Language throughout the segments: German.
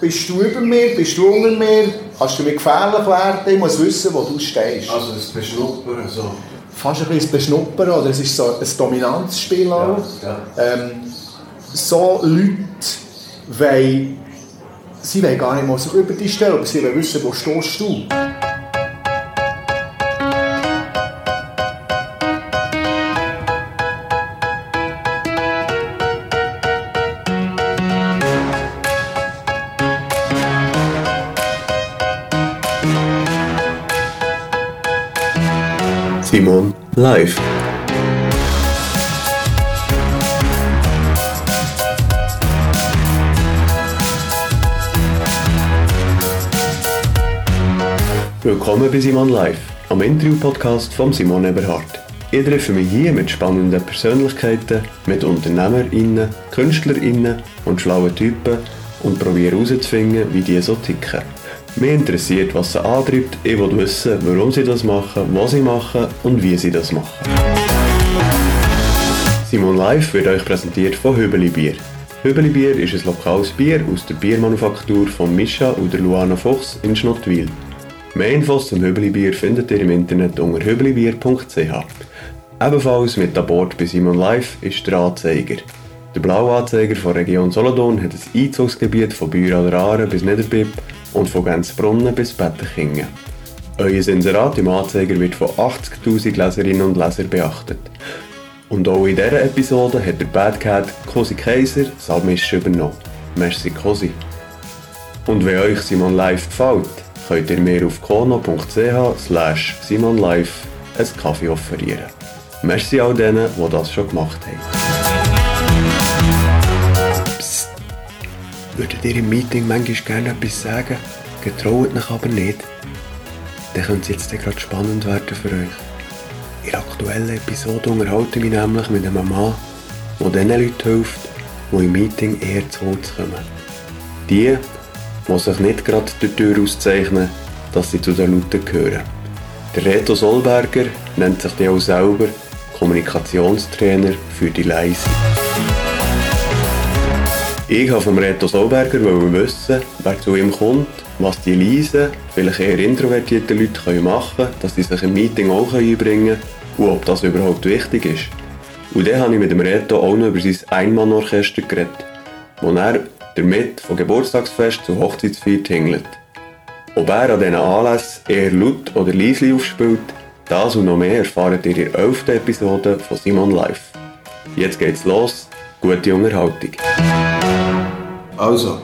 bist du über mir, bist du unter mir, kannst du mir gefährlich werden, ich muss wissen, wo du stehst. Also das Beschnuppern, so. Fast ein bisschen Beschnuppern, oder es ist so ein Dominanzspiel auch. Ja, Ähm, so Leute wollen, sie wollen gar nicht mal sich über dich stellen, aber sie wollen wissen, wo stehst du. Simon live. Willkommen bei Simon Live, am Interview-Podcast von Simon Eberhardt. Ich treffe mich hier mit spannenden Persönlichkeiten, mit UnternehmerInnen, KünstlerInnen und schlauen Typen und probiere herauszufinden, wie die so ticken. Mich interessiert, was sie antreibt, ich will wissen, warum sie das machen, was sie machen und wie sie das machen. Simon Live wird euch präsentiert von Hübeli Bier. Hübeli Bier ist ein lokales Bier aus der Biermanufaktur von Mischa und der Luana Fuchs in Schnottwil. Mehr Infos zum Hübeli Bier findet ihr im Internet unter hübelibier.ch. Ebenfalls mit an Bord bei Simon Live ist der Anzeiger. Der blaue Anzeiger von Region Solothurn hat ein Einzugsgebiet von Büra der Aare bis Niederbipp und von Gänzbrunnen bis Bettekingen. Euer Inserat im Anzeiger wird von 80'000 Leserinnen und Lesern beachtet. Und auch in dieser Episode hat der Bad Cat Cosi Kaiser das Abmischen übernommen. Merci Cosi. Und wenn euch Simon Live gefällt, könnt ihr mir auf kono.ch slash simonlive einen Kaffee offerieren. Merci all denen, die das schon gemacht haben. Würdet ihr im Meeting manchmal gerne etwas sagen? Getraut euch aber nicht. Dann könnte es jetzt gerade spannend werden für euch. In der aktuellen Episode unterhalte ich mich nämlich mit einem Mann, der den Leuten hilft, die im Meeting eher zu Wort kommen. Die, die sich nicht gerade die Tür auszeichnen, dass sie zu den Lauten gehören. Der Reto Solberger nennt sich die auch selber Kommunikationstrainer für die Leisen. Ich wollte vom Reto Solberger wissen, wer zu ihm kommt, was die leisen, vielleicht eher introvertierten Leute können machen können, dass sie sich im Meeting auch einbringen können und ob das überhaupt wichtig ist. Und dann habe ich mit dem Reto auch noch über sein Einmannorchester geredet, wo er damit von Geburtstagsfest zu Hochzeitsfeier tingelt. Ob er an diesen Anlässen eher laut oder leise aufspielt, das und noch mehr erfahrt ihr in der 11. Episode von Simon Live. Jetzt geht's los, gute Unterhaltung. Also,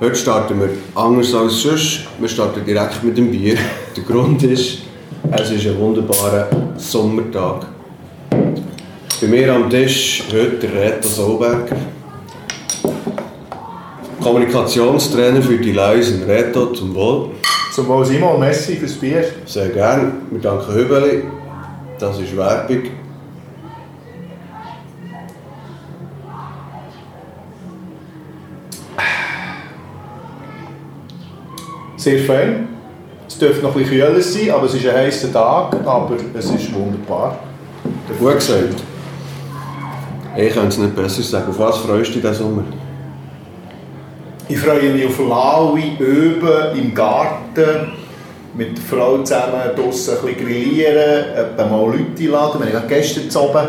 heute starten wir anders als sonst. Wir starten direkt mit dem Bier. Der Grund ist, es ist ein wunderbarer Sommertag. Bei mir am Tisch heute Reto Solberger. Kommunikationstrainer für die Leisen. Reto, zum Wohl. Zum Wohl Simon, merci fürs Bier. Sehr gerne. Wir danken Hübeli. Das ist Werbung. Sehr fein. Es dürfte noch ein bisschen kühler sein, aber es ist ein heißer Tag, aber es ist wunderbar. Gut gesagt. Ich könnte es nicht besser sagen. Auf was freust du dich diesen Sommer? Ich freue mich auf laue Öben im Garten, mit der Frau zusammen draussen ein bisschen grillieren, etwa mal Leute einladen. Wir hatten gestern oben,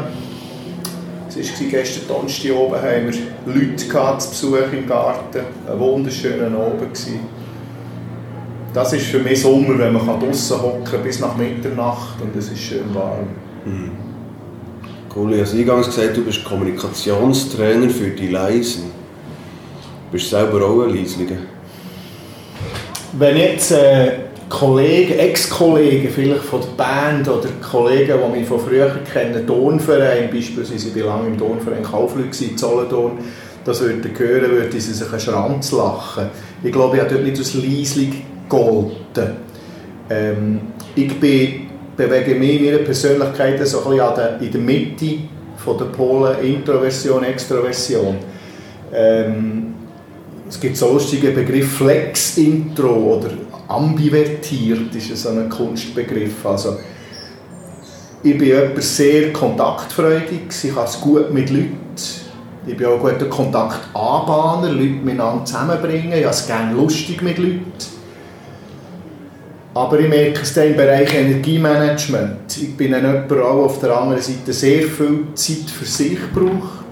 es war gestern Donnerstag oben, haben wir Leute gehabt zu Besuch im Garten. Ein wunderschöner Abend. Gewesen. Das ist für mich Sommer, wenn man draussen hocken bis nach Mitternacht und es ist schön warm. Cool, ich habe eingangs gesagt, du bist Kommunikationstrainer für die Leisen. Du bist selber auch ein Leislinger. Wenn jetzt äh, Kollegen, Ex-Kollegen vielleicht von der Band oder Kollegen, die mich von früher kennen, Tonverein beispielsweise, ich war lange im Tonverein Kaufleute in Solothurn, das würden hören, würden sie sich einen Schranz lachen. Ich glaube, ich habe dort nicht aus Leisling gegolten. Ähm, ich bin, bewege mich in meiner Persönlichkeit so ein bisschen in der Mitte von der Polen Introversion, Extroversion. Ähm, es gibt so lustige Begriff Flex-Intro oder ambivertiert ist so ein Kunstbegriff. Also, ich bin jemand sehr kontaktfreudig, ich kann es gut mit Leuten, Ich bin auch ein guter Kontaktanbahner, Leute miteinander zusammenbringen. Ich habe es gerne lustig mit Leuten. Aber ich merke es dann im Bereich Energiemanagement. Ich bin jemand, der auf der anderen Seite sehr viel Zeit für sich braucht,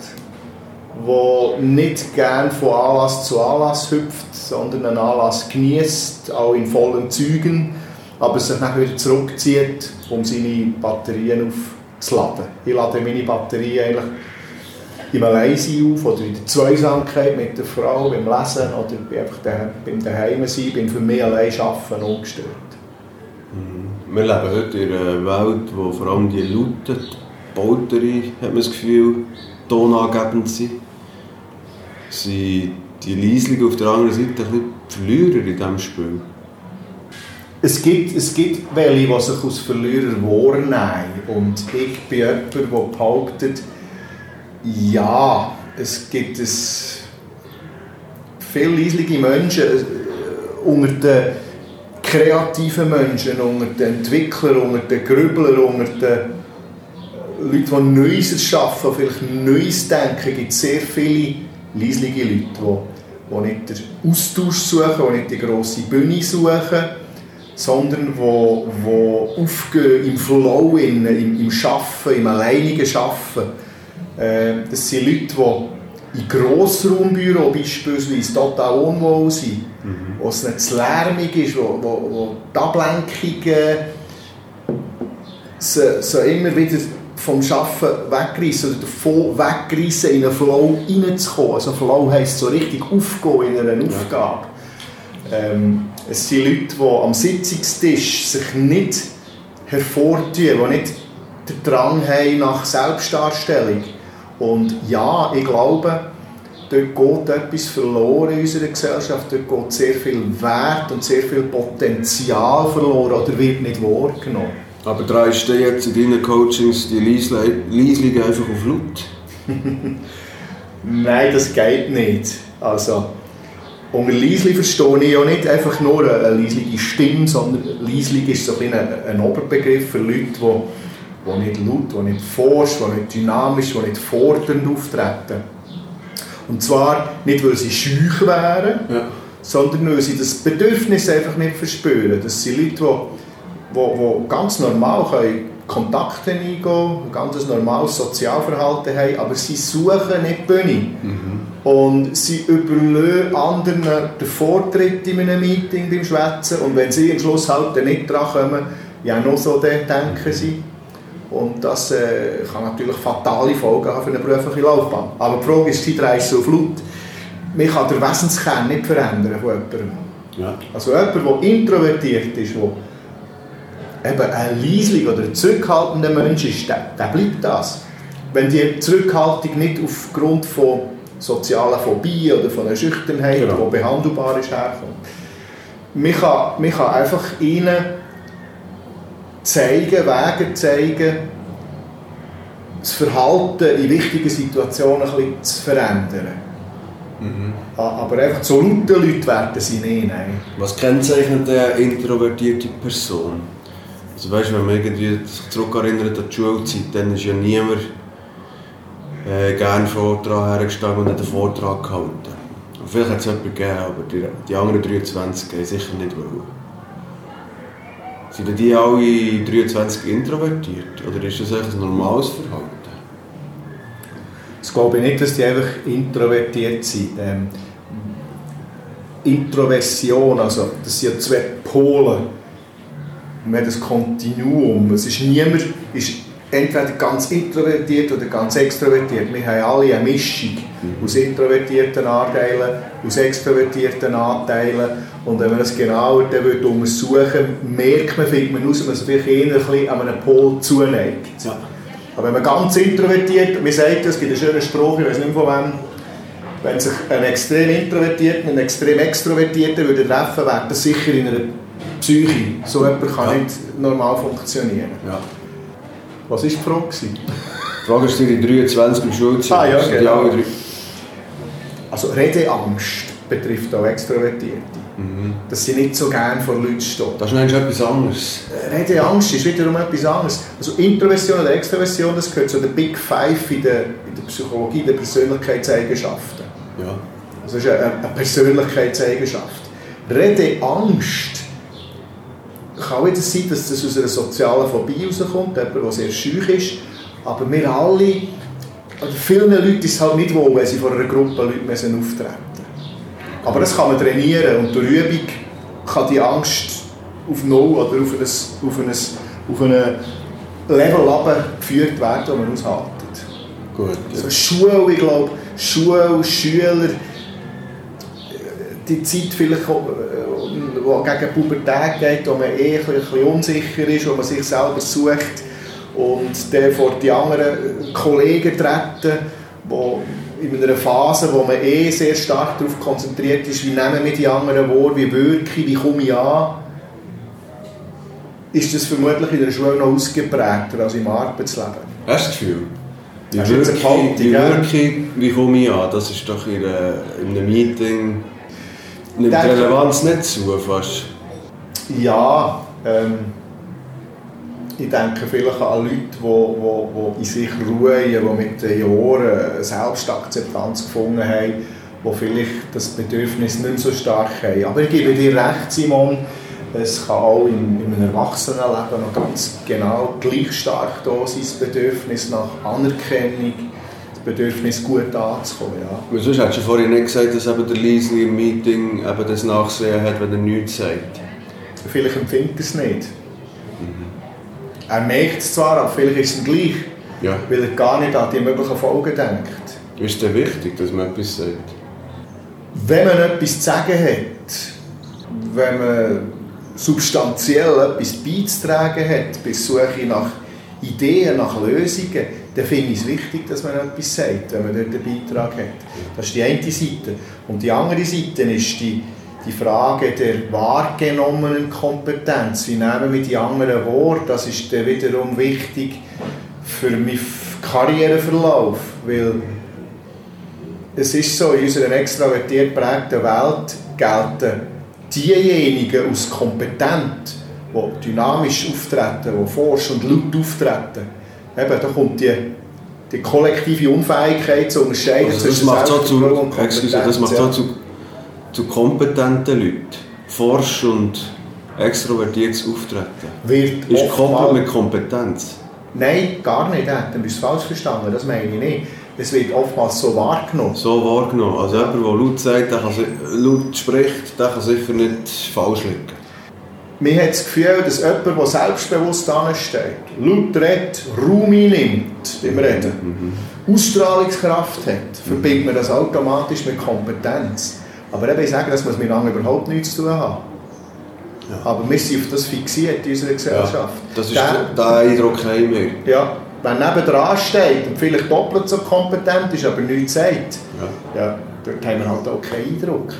der nicht gerne von Anlass zu Anlass hüpft, sondern einen Anlass genießt, auch in vollen Zügen, aber sich dann wieder zurückzieht, um seine Batterien aufzuladen. Ich lade meine Batterien eigentlich im Alleinsein auf oder in der Zweisamkeit mit der Frau, beim Lesen oder einfach beim Daheim sein, beim für mich allein arbeiten ungestört. Wir leben heute in einer Welt, wo vor allem die lauten Bauterie, hat man das Gefühl, tonangebend sind. Sind die Leislichen auf der anderen Seite ein bisschen Verlierer in diesem Spiel? Es gibt, es gibt welche, die sich als Verlierer wahrnehmen. Und ich bin jemand, der behauptet, ja, es gibt es viele leisliche Menschen äh, unter den kreativen Menschen, unter den Entwicklern, unter den Grüblern, unter den Leuten, die Neues erschaffen, vielleicht Neues denken, gibt es sehr viele leisliche Leute, die, die nicht den Austausch suchen, die nicht die grosse Bühne suchen, sondern die, die aufgehen im Flow, im, im Schaffen, im alleinigen Schaffen. Äh, das sind Leute, die in Grossraumbüro beispielsweise total unwohl sind, mhm. wo es nicht zu lärmig ist, wo, wo, wo die Ablenkungen so, so immer wieder vom Arbeiten wegreißen oder davon wegreißen, in einen Flow reinzukommen. Also Flow heisst so richtig aufgehen in einer Aufgabe. Ähm, es sind Leute, die am Sitzungstisch sich nicht hervortun, die nicht den Drang haben nach Selbstdarstellung und ja, ich glaube, dort geht etwas verloren in unserer Gesellschaft, dort geht sehr viel Wert und sehr viel Potenzial verloren oder wird nicht wahrgenommen. Aber dreist du jetzt in deinen Coachings die Leisling einfach auf Laut? Nein, das geht nicht. Also, unter Leisling verstehe ich ja nicht einfach nur eine leislige Stimme, sondern Leisling ist so ein, ein Oberbegriff für Leute, die die nicht laut, die nicht forsch, die nicht dynamisch, die nicht fordernd auftreten. Und zwar nicht, weil sie schüch wären, ja. sondern weil sie das Bedürfnis einfach nicht verspüren. Das sind Leute, die, die, die ganz normal können Kontakte eingehen, ein ganz normales Sozialverhalten haben, aber sie suchen nicht die Bühne. Mhm. Und sie überlegen anderen den Vortritt in einem Meeting beim Schwätzen und wenn sie am Schluss halt nicht dran kommen, ja, noch so denken sie. Und das äh, kann natürlich fatale Folgen haben für eine berufliche Laufbahn. Aber die Frage ist, die Reise so flut. Man kann den Wesenskern nicht verändern von jemandem. Ja. Also jemand, der introvertiert ist, der eben ein leislich oder ein zurückhaltender Mensch ist, der, der bleibt das. Wenn die Zurückhaltung nicht aufgrund von sozialen Phobie oder von einer Schüchternheit, genau. die behandelbar ist, herkommt. Man kann, man kann einfach ihnen zeigen, Wege zeigen, das Verhalten in wichtigen Situationen ein bisschen zu verändern. Mhm. Aber einfach so laute Leute werden sie nicht. Nein. Was kennzeichnet eine introvertierte Person? Also weißt, wenn man irgendwie sich zurückerinnert an die Schulzeit, dann ist ja niemand äh, gerne Vortrag hergestanden und hat einen Vortrag gehalten. Und vielleicht hat es jemanden gegeben, aber die, die anderen 23 haben sicher nicht wollen. Sind die alle 23 introvertiert? Oder ist das ein normales Verhalten? Ich glaube nicht, dass die einfach introvertiert sind. Ähm, Introversion, also das sind ja zwei Polen. Wir haben das Kontinuum. Es ist niemand ist entweder ganz introvertiert oder ganz extrovertiert. Wir haben alle eine Mischung mhm. aus introvertierten Anteilen, aus extrovertierten Anteilen. Und wenn man das genauer dann untersuchen merkt man, findet man aus, dass man sich vielleicht eher ein bisschen an einem Pol zuneigt. Ja. Aber wenn man ganz introvertiert, wie sagt es gibt einen schönen Spruch, ich weiß nicht von wem, wenn sich ein extrem introvertierter und ein extrem extrovertierter würde treffen, wäre das sicher in einer Psyche. So jemand kann ja. nicht normal funktionieren. Ja. Was war die Frage? Die Frage ist die 23 im Schulzeit. Ah, ja, genau. Also Redeangst betrifft auch Extrovertierte. Dass sie nicht so gerne vor Leuten stehen. Das ist eigentlich etwas anderes. Rede Angst ist wiederum etwas anderes. Also Introversion oder Extroversion, das gehört zu den Big Five in der, in der Psychologie, der Persönlichkeitseigenschaften. Ja. Also das ist eine, eine Persönlichkeitseigenschaft. Rede Angst kann wieder sein, dass das aus einer sozialen Phobie herauskommt, jemand, der sehr schüch ist. Aber wir alle, oder vielen Leuten ist es halt nicht wohl, wenn sie vor einer Gruppe Leute müssen auftreten. Aber das kann man trainieren und durch Übung kann die Angst auf Null oder auf ein, auf ein, auf ein Level geführt werden, das man aushaltet. Gut. Ja. Also Schule, ich glaube, Schule, Schüler, die Zeit vielleicht, wo gegen Pubertät geht, wo man eh ein bisschen unsicher ist, wo man sich selber sucht und dann vor die anderen Kollegen treten, wo in einer Phase, wo man eh sehr stark darauf konzentriert ist, wie nehmen wir die anderen wahr, wie wirke ich, wie komme ich an, ist das vermutlich in der Schule noch ausgeprägter als im Arbeitsleben. Hast du das Gefühl? Wie wirke, wie, wirke ich, wie komme ich an? Das ist doch in, einem Meeting... Nimmt die Relevanz nicht zu, fast. Ja, ähm, ich denke vielleicht an Leute, die, die, die in sich ruhen, die mit den Jahren Selbstakzeptanz gefunden haben, die vielleicht das Bedürfnis nicht mehr so stark haben. Aber ich gebe dir recht, Simon, es kann auch in, in einem Erwachsenenleben noch ganz genau gleich stark da sein, das Bedürfnis nach Anerkennung, das Bedürfnis gut anzukommen. Ja. Weil sonst hast du vorhin nicht gesagt, dass eben der Liesli im Meeting eben das Nachsehen hat, wenn er nichts sagt. Vielleicht empfindet er es nicht. Er merkt es zwar, aber vielleicht ist es ihm gleich. Ja. weil er gar nicht an die möglichen Folgen denkt. Ist es denn wichtig, dass man etwas sagt? Wenn man etwas zu sagen hat, wenn man substanziell etwas beizutragen hat, bei Suche nach Ideen, nach Lösungen, dann finde ich es wichtig, dass man etwas sagt, wenn man dort einen Beitrag hat. Das ist die eine Seite. Und die andere Seite ist die, die Frage der wahrgenommenen Kompetenz. Wie nehmen wir die anderen wahr? Das ist dann wiederum wichtig für meinen Karriereverlauf, weil es ist so, in unserer extravertiert geprägten Welt gelten diejenigen als kompetent, die dynamisch auftreten, die forsch und laut auftreten. Eben, da kommt die, die kollektive Unfähigkeit zu unterscheiden Also das zwischen macht so zu, excuse, das macht so zu, zu kompetenten Leuten. Forsch und extrovertiertes Auftreten. Wird Ist oftmals- mit Kompetenz. Nein, gar nicht. Da haben wir es falsch verstanden. Das meine ich nicht. Es wird oftmals so wahrgenommen. So wahrgenommen. Also jemand, der laut sagt, der kann, laut spricht, der kann sicher nicht falsch liegen. Man hat das Gefühl, dass jemand, der selbstbewusst ansteht, laut redet, Raum einnimmt im Reden, Ausstrahlungskraft hat, verbindet man das automatisch mit Kompetenz. Aber eben, ich sage, das muss miteinander überhaupt nichts zu tun haben. Aber wir sind auf das fixiert in unserer Gesellschaft. Das ist Der- Eindruck haben wir. ja, wenn nebendran steht und vielleicht doppelt so kompetent ist, aber nichts sagt, Ja. ja, dort haben wir halt auch keinen Eindruck.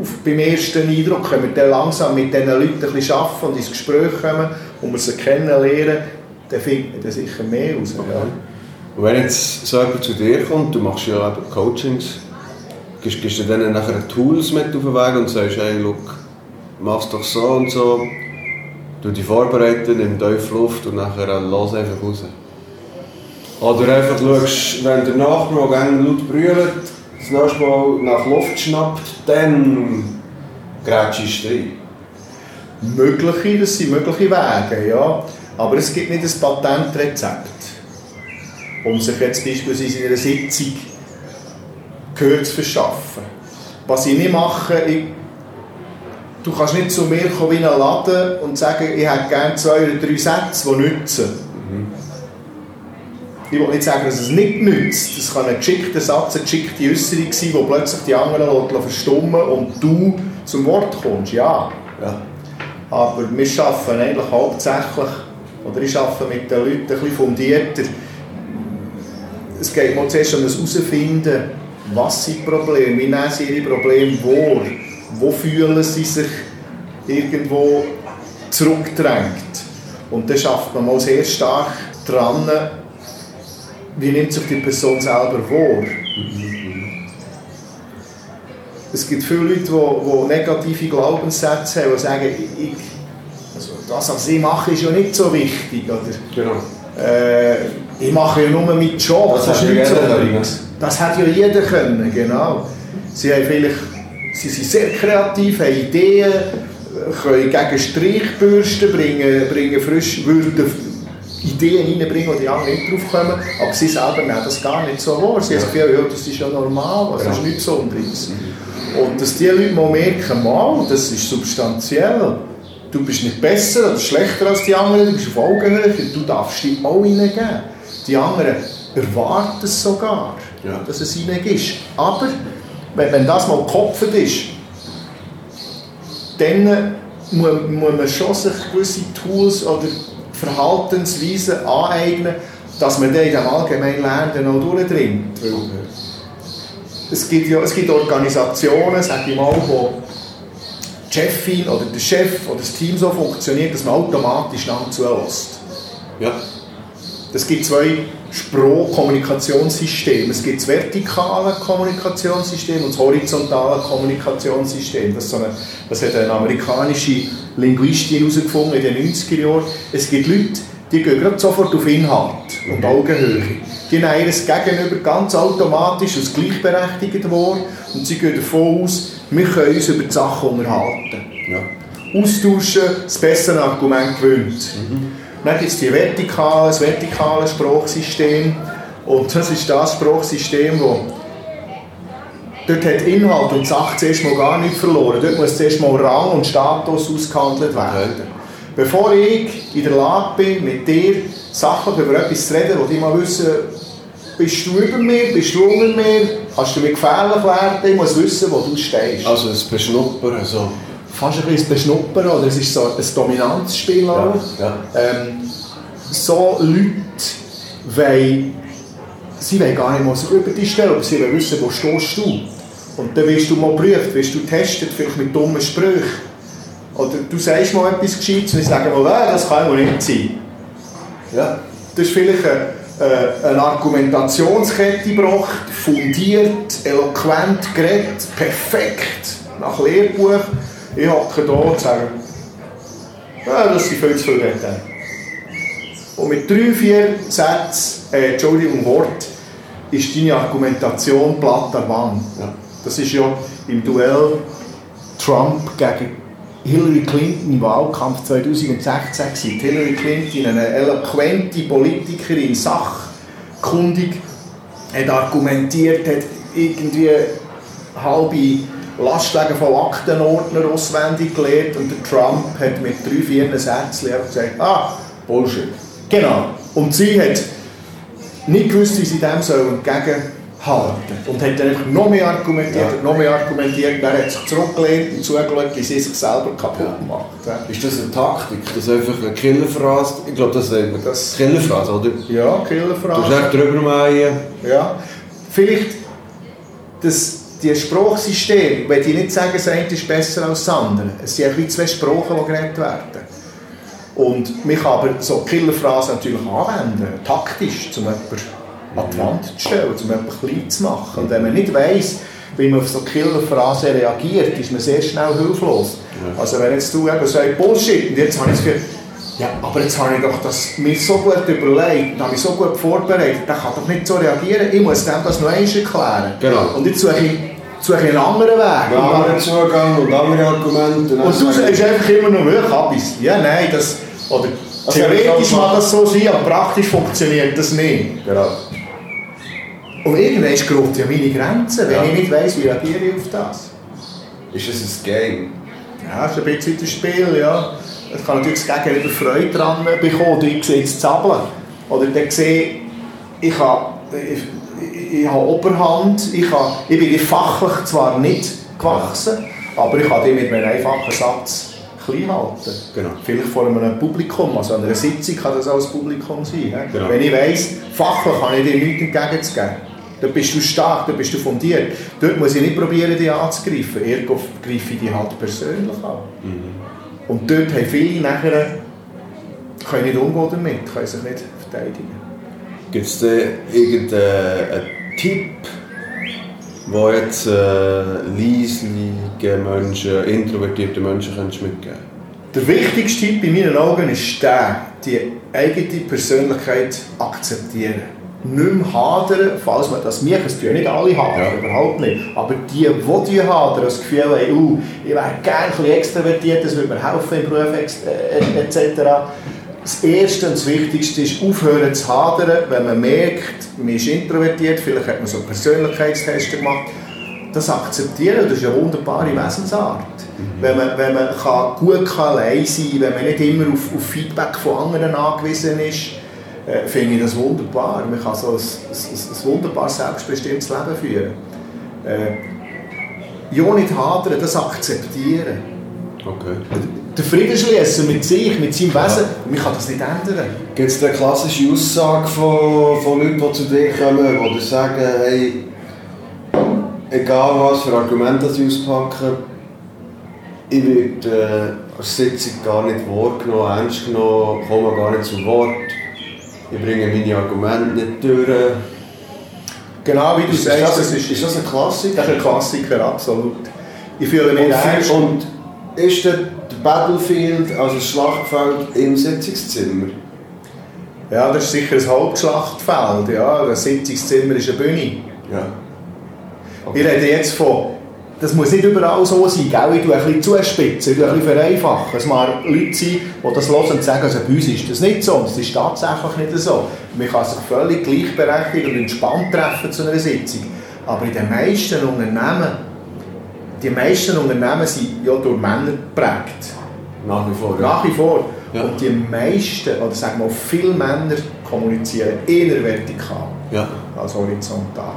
Auf, beim ersten Eindruck können wir dann langsam mit diesen Leuten ein bisschen arbeiten und ins Gespräch kommen und wir sie kennenlernen, dann findet man dann sicher mehr raus. Ja. Und wenn jetzt so jemand zu dir kommt, du machst ja eben Coachings, gibst, gibst du denen nachher Tools mit auf den Weg und sagst, hey, look, mach's doch so und so, du dich vorbereiten, nimm tief Luft und nachher lass einfach raus. Oder einfach schaust, wenn der Nachbar gerne laut brüllt, das nächste Mal nach Luft schnappt, dann grätschst du rein. Mögliche, das sind mögliche Wege, ja. Aber es gibt nicht ein Patentrezept, um sich jetzt beispielsweise in einer Sitzung Gehör zu verschaffen. Was ich nicht mache, ich, du kannst nicht zu mir kommen in einen Laden und sagen, ich hätte gerne zwei oder drei Sätze, die nützen. Ich will nicht sagen, dass es nicht nützt. Es kann ein geschickter Satz, eine geschickte Äußerung sein, die plötzlich die anderen lässt verstummen und du zum Wort kommst. Ja. Ja. Aber wir arbeiten eigentlich hauptsächlich, oder ich arbeite mit den Leuten ein bisschen fundierter. Es geht mal zuerst um das Herausfinden, was sind die Probleme, wie nehmen sie ihre Probleme wahr, wo fühlen sie sich irgendwo zurückgedrängt. Und dann schafft man mal sehr stark dran, wie nimmt sich die Person selber wahr. es gibt viele Leute, die, die negative Glaubenssätze haben, die sagen, ich, also das, was ich mache, ist ja nicht so wichtig. Oder? Genau. Äh, ich mache ja nur meinen Job. Das hat ist nicht so. können. Das hat ja jeder können, genau. Sie, haben vielleicht, sie sind sehr kreativ, haben Ideen, können gegen Streichbürsten bringen, bringen frisch, würden Ideen reinbringen, die die anderen nicht drauf kommen, aber sie selber nehmen das gar nicht so wahr. Sie haben das Gefühl, ja, das ist ja normal, das ist nichts Besonderes. Und dass die Leute mal merken, mal, das ist substanziell, du bist nicht besser oder schlechter als die anderen, du bist auf Augenhöhe, du darfst dich auch reingeben. Die anderen erwarten es sogar, Ja. dass es ihnen ist. Aber wenn, wenn das mal gekopft ist, dann muss, muss man schon sich gewisse Tools oder Verhaltensweisen aneignen, dass man dann in dem allgemeinen Lernen auch durchdringt. Es gibt, ja, es gibt Organisationen, sage ich mal, wo die Chefin oder der Chef oder das Team so funktioniert, dass man automatisch nach zulässt. Ja. Es gibt zwei Sprachkommunikationssysteme. Es gibt das vertikale Kommunikationssystem und das horizontale Kommunikationssystem. Das, so eine, das hat eine amerikanische Linguistin herausgefunden in den 90er Jahren. Es gibt Leute, die gehen gerade sofort auf Inhalt und Augenhöhe. Die nehmen ihr Gegenüber ganz automatisch als gleichberechtigt wahr und sie gehen davon aus, wir können uns über die Sachen unterhalten Ja. austauschen, das bessere Argument gewinnt. Dann gibt es die vertikale, das vertikale Sprachsystem. Und das ist das Sprachsystem, wo dort hat Inhalt und Sache zuerst mal gar nicht verloren. Dort muss zuerst mal Rang und Status ausgehandelt werden. Bevor ich in der Lage bin, mit dir sachlich über etwas zu reden, wo ich mal wissen, bist du über mir, bist du unter mir, kannst du mir gefährlich werden, ich muss wissen, wo du stehst Also das Beschnuppern, so. Fast ein bisschen beschnuppern oder es ist so ein Dominanzspiel auch. ja. Ähm, so Leute wollen, sie wollen gar nicht mal sich über dich stellen, aber sie wollen wissen, wo stehst du. Und dann wirst du mal geprüft, wirst du getestet, vielleicht mit dummen Sprüchen. Oder du sagst mal etwas Gescheites und ich sage mal, äh, das kann wohl nicht sein. Ja. Das ist vielleicht eine, äh, eine Argumentationskette gebracht, fundiert, eloquent geredet, perfekt, nach Lehrbuch. Ich hocke da und sage, ja, das sind viel zu viele Details. Und mit drei, vier Sätzen, äh, Entschuldigung, Wort, ist deine Argumentation platt an Wand. Ja. Das ist ja im Duell Trump gegen Hillary Clinton im Wahlkampf 2016 gewesen. Hillary Clinton, eine eloquente Politikerin, sachkundig, hat argumentiert, hat irgendwie halbe Lastwagen von Aktenordner auswendig gelernt und der Trump hat mit drei, vier Sätzen gesagt, ah, Bullshit. Genau. Und sie hat nicht gewusst, wie sie dem soll entgegenhalten Und hat dann einfach noch mehr argumentiert, Ja. und noch mehr argumentiert, dann hat sich zurückgelehnt und zugeschaut, wie sie sich selber kaputt macht. Ja. Ist das eine Taktik? Das ist einfach eine Killerphrase? Ich glaube, das sagt man. Das- Killerphrase, oder? Ja, Du Killerphrase. sagst drüber mähen. Ja. Vielleicht das, die Sprachsystem, wenn die nicht sagen, das eine ist besser als das andere. Es sind ein zwei Sprachen, die geredet werden. Und man kann aber so Killerphrasen natürlich anwenden, taktisch, um jemanden an die Wand zu stellen, um jemanden klein zu machen. Und wenn man nicht weiss, wie man auf so Killerphrasen reagiert, ist man sehr schnell hilflos. Also wenn jetzt du eben sagst, Bullshit, und jetzt habe ich das Gefühl, ja, aber jetzt habe ich doch das mir so gut überlegt, habe ich so gut vorbereitet, der kann doch nicht so reagieren, ich muss dem das noch einmal erklären. Genau. Und jetzt suche ich, ich einen anderen Weg. Einen anderen Zugang und andere Argumente. Und du sagst einfach immer noch, ja, Kabis. Ja, nein, das, oder Also, theoretisch mag das so sein, aber praktisch funktioniert das nicht. Genau. Und irgendwann gerät ja meine Grenzen, wenn Ja. ich nicht weiss, wie reagiere ich auf das. Ist das ein Game? Ja, das ist ein bisschen ein Spiel, ja. Es kann natürlich das Gegenüber Freude dran bekommen, ich sehe es zappeln. Oder dann sehe ich, habe, ich, habe Oberhand, ich, habe, ich bin fachlich zwar nicht gewachsen, aber ich kann dich mit einem einfachen Satz klein halten. Genau. Vielleicht vor einem Publikum, also an einer Sitzung kann das auch ein Publikum sein. Genau. Wenn ich weiss, fachlich kann ich dir nichts entgegenzugeben. Dann bist du stark, dann bist du fundiert. Dort muss ich nicht probieren, dich anzugreifen. Ergo greife ich dich halt persönlich an. Und dort haben viele nachher können nicht umgehen damit, können sich nicht verteidigen. Gibt es da irgendeinen Tipp, wo jetzt äh, leislige Menschen, introvertierte Menschen du mitgeben Der wichtigste Tipp in meinen Augen ist der, die eigene Persönlichkeit akzeptieren. Nicht mehr hadern, falls man das merkt, es tun nicht alle hadern, Ja. überhaupt nicht. Aber die, die die hadern, das Gefühl haben, uh, ich wäre gerne ein bisschen extrovertiert, das würde mir helfen im Beruf äh, etc. Das Erste und das Wichtigste ist, aufhören zu hadern, wenn man merkt, man ist introvertiert, vielleicht hat man so Persönlichkeitstests gemacht, das akzeptieren, das ist eine wunderbare Wesensart. Wenn man, wenn man kann, gut kann allein sein kann, wenn man nicht immer auf, auf Feedback von anderen angewiesen ist, äh, finde ich das wunderbar. Man kann so ein, ein, ein wunderbar selbstbestimmtes Leben führen. Äh, ja, nicht hadern, das akzeptieren. Okay. Den Frieden schließen mit sich, mit seinem Wesen, man kann das nicht ändern. Gibt es eine klassische Aussage von, von Leuten, die zu dir kommen, die sagen, hey, egal was für Argumente sie auspacken, ich werde äh, der Sitzung gar nicht wahrgenommen, ernst genommen, komme gar nicht zu Wort, ich bringe meine Argumente nicht durch. Genau wie du Ist, sagst, das, das ist, ist, das ein Klassiker? das ist ein Klassiker, absolut. Ich fühle mich Und, ernst. und ist der, Battlefield, also das Schlachtfeld im Sitzungszimmer? Ja, das ist sicher ein Hauptschlachtfeld. Ja. Das Sitzungszimmer ist eine Bühne. Ja. Ich rede jetzt von, das muss nicht überall so sein, gell? ich tue ein bisschen zuspitzen, ich tue ein bisschen vereinfachen. Es mag Leute sein, die das hören und sagen, also bei uns ist das nicht so und es ist tatsächlich nicht so. Man kann sich völlig gleichberechtigt und entspannt treffen zu einer Sitzung. Aber in den meisten Unternehmen, die meisten Unternehmen sind ja durch Männer geprägt. Nach wie vor. Nach wie vor. Ja. Und die meisten, oder sagen wir viele Männer, kommunizieren eher vertikal Ja. als horizontal.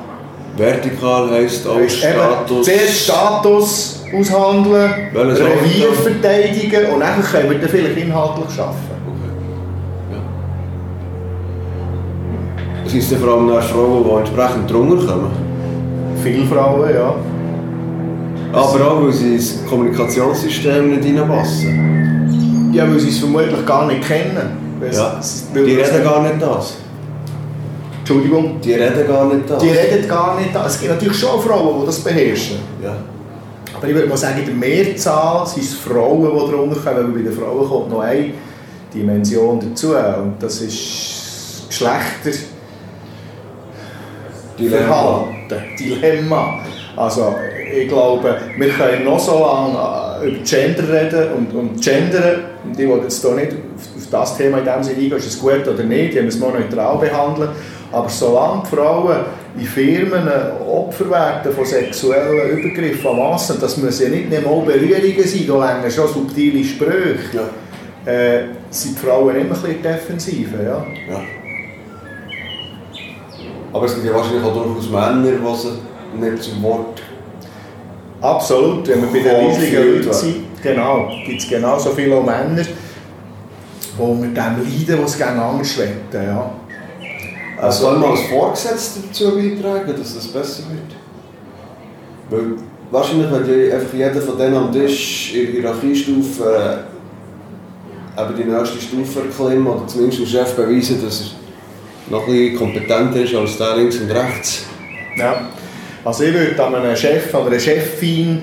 Vertikal heisst auch Weisst, eben, Status. Zuerst Status aushandeln, Welches Revier Auto? verteidigen und dann können wir dann vielleicht inhaltlich arbeiten. Okay. Ja. Es sind dann vor allem auch Frauen, die entsprechend drunter kommen. Viele Frauen, ja. Aber auch, weil sie ins Kommunikationssystem nicht reinpassen. Ja, weil sie es vermutlich gar nicht kennen. Weil Ja. es- Die weil reden gar nicht das. Entschuldigung. Die reden gar nicht das. Die reden gar nicht. Es gibt natürlich schon Frauen, die das beherrschen. Ja. Aber ich würde mal sagen, in der Mehrzahl sind es Frauen, die drunter kommen, weil bei den Frauen kommt noch eine Dimension dazu. Und das ist Geschlechter. Dilemma. Verhalten, Dilemma. Also, ich glaube, wir können noch so lange äh, über Gender reden und, und Gendern. Und ich will jetzt hier nicht auf, das Thema in dem Sinne eingehen, ist es gut oder nicht, die müssen wir neutral behandeln. Aber solange die Frauen in Firmen Opfer werden von sexuellen Übergriffen am Massen, das müssen ja nicht nur Berührungen sein, da länger schon subtile Sprüche, Ja. äh, sind die Frauen immer ein bisschen defensiver. Ja? ja. Aber es gibt ja wahrscheinlich auch durchaus Männer, die nicht zum Wort Absolut, wenn wir bei den riesigen Leuten sind, genau, gibt es genauso viele Männer, die unter dem leiden, was gerne anders wollen. Ja. Also soll man als Vorgesetzter dazu beitragen, dass das besser wird? Weil wahrscheinlich, wenn einfach jeder von denen am Tisch in der Hierarchiestufe äh, eben die nächste Stufe erklimmen oder zumindest dem Chef beweisen, dass er noch ein bisschen kompetenter ist als der links und rechts. Ja. Also ich würde an einem Chef, an einer Chefin,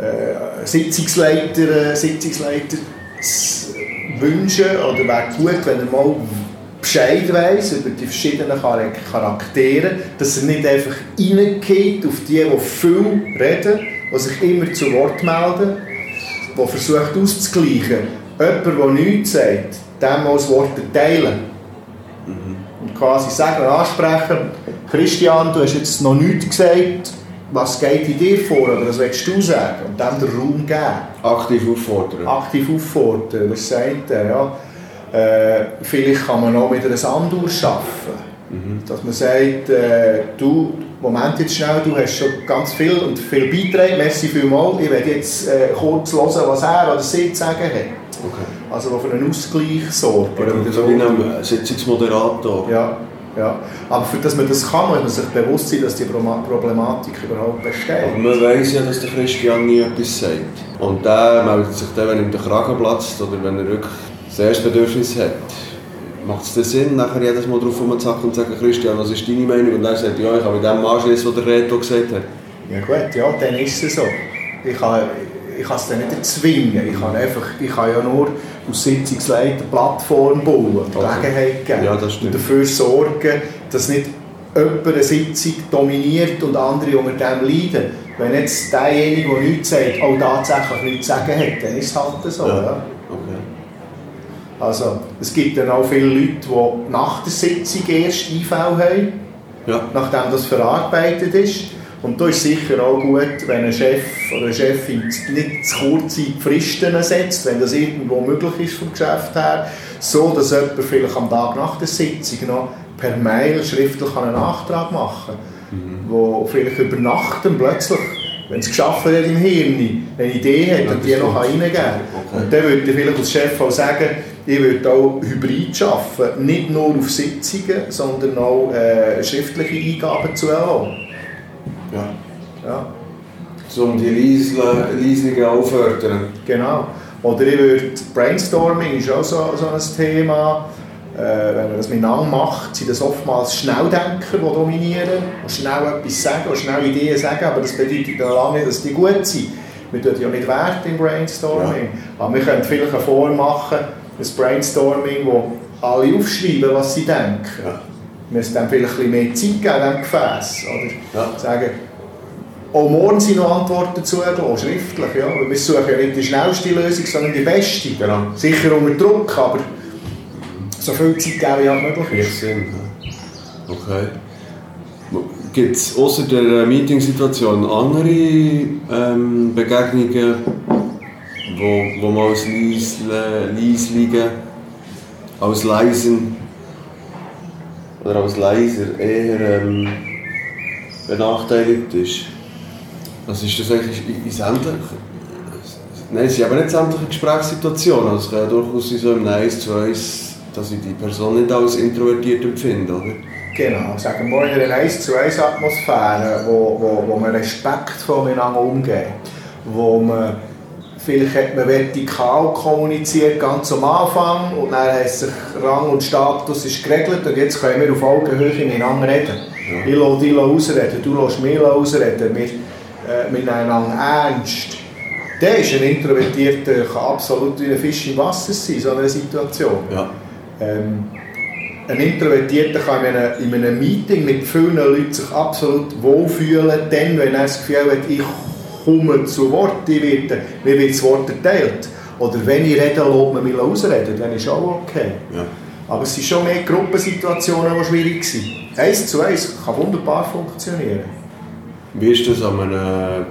äh, Sitzungsleiter, äh, Sitzungsleiter s- wünschen oder wäre gut, wenn er mal Bescheid weiss über die verschiedenen Char- Charaktere, dass er nicht einfach reingeht auf die, die viel reden, die sich immer zu Wort melden, die versucht auszugleichen. Jemand, der nichts sagt, dem mal das Wort erteilen. Und quasi sagen ansprechen, Christian, du hast jetzt noch nichts gesagt, was geht in dir vor oder was willst du sagen? Und dem den Raum geben, Aktiv auffordern. aktiv auffordern, das sagt er, ja. Äh, vielleicht kann man auch mit einer Sanduhr arbeiten. Dass man sagt, äh, du, Moment jetzt schnell, du hast schon ganz viel und viel beitragen, merci vielmals, ich werde jetzt äh, kurz hören, was er oder sie zu sagen hat. Okay. Also für einen Ausgleich sorgen. Oder so wie ein Sitzungsmoderator. Ja, ja. Aber für das man das kann, muss man sich bewusst sein, dass die Problematik überhaupt besteht. Aber man weiss ja, dass der Christian nie etwas sagt. Und der meldet sich dann, wenn ihm der Kragen platzt oder wenn er wirklich das erste Bedürfnis hat. Macht es denn Sinn, nachher jedes Mal drauf rumzuhacken und zu sagen, Christian, was ist deine Meinung? Und er sagt, ja, ich habe mit dem anschließen, was der Reto gesagt hat. Ja gut, ja, dann ist es so. Ich kann, ich kann es dann nicht erzwingen. Ich kann, einfach, ich kann ja nur aus Sitzungsleiter Plattform bauen, Gelegenheit geben Ja, und dafür sorgen, dass nicht jemand eine Sitzung dominiert und andere unter dem leiden. Wenn jetzt derjenige, der nichts sagt, auch tatsächlich nichts zu sagen hat, dann ist es halt so. Ja. Ja. Okay. Also, es gibt dann auch viele Leute, die nach der Sitzung erst IV haben, Ja. nachdem das verarbeitet ist. Und da ist es sicher auch gut, wenn ein Chef oder eine Chefin nicht zu kurze Fristen setzt, wenn das irgendwo möglich ist vom Geschäft her, so dass jemand vielleicht am Tag nach der Sitzung noch per Mail schriftlich einen Nachtrag machen kann, wo vielleicht über Nacht dann plötzlich, wenn es geschafft hat im Hirn, eine Idee hat und die noch reingeben kann. Okay. Und dann würde ich vielleicht als Chef auch sagen, ich würde auch hybrid arbeiten, nicht nur auf Sitzungen, sondern auch äh, schriftliche Eingaben zu erlauben. Ja. Ja, So um die Leisungen auffördern. genau. Oder ich würde, Brainstorming ist auch so, so ein Thema. Äh, wenn man das miteinander macht, sind das oftmals Schnelldenker, die dominieren, die schnell etwas sagen, die schnell Ideen sagen, aber das bedeutet ja lange nicht, dass die gut sind. Wir tun ja nicht Wert im Brainstorming. Aber wir können vielleicht eine Form machen, ein Brainstorming, wo alle aufschreiben, was sie denken. Ja. Wir müssen dann vielleicht ein bisschen mehr Zeit geben, dem Gefäß. Oder Ja. sagen, auch morgen sind noch Antworten zugelassen, schriftlich. Ja. Wir suchen ja nicht die schnellste Lösung, sondern die beste. Genau. Sicher unter Druck, aber so viel Zeit geben, wie halt möglich ist. Okay. Gibt es außer der Meetingsituation andere ähm, Begegnungen, wo, wo man als Leisle, Leislige, als Leisen oder als Leiser eher ähm, benachteiligt ist? Was ist das eigentlich in in sämtlichen... Nein, es sind aber nicht sämtliche Gesprächssituationen. Also es kann ja durchaus sein, so im 1 zu 1, dass ich die Person nicht als introvertiert empfinde, oder? Genau, sagen wir in einer 1 zu 1 Atmosphäre, wo, wo, wo man respektvoll miteinander umgeht, wo man vielleicht hat man vertikal kommuniziert ganz am Anfang und dann hat sich Rang und Status ist geregelt und jetzt können wir auf Augenhöhe miteinander reden. Ich lasse dich ausreden, du lässt mich ausreden, wir, äh, wir nehmen einander ernst. Der ist ein Introvertierter, kann absolut wie ein Fisch im Wasser sein, so eine Situation. Ja. Ähm, ein Introvertierter kann in einem, in einem Meeting mit vielen Leuten sich absolut wohlfühlen, dann, wenn er das Gefühl hat, ich komme zu Wort, werde, mir wird das Wort erteilt. Oder wenn ich rede, lässt man mich ausreden, dann ist auch okay. Ja. Aber es sind schon mehr Gruppensituationen, die schwierig sind. Eins zu eins kann wunderbar funktionieren. Wie ist das an einem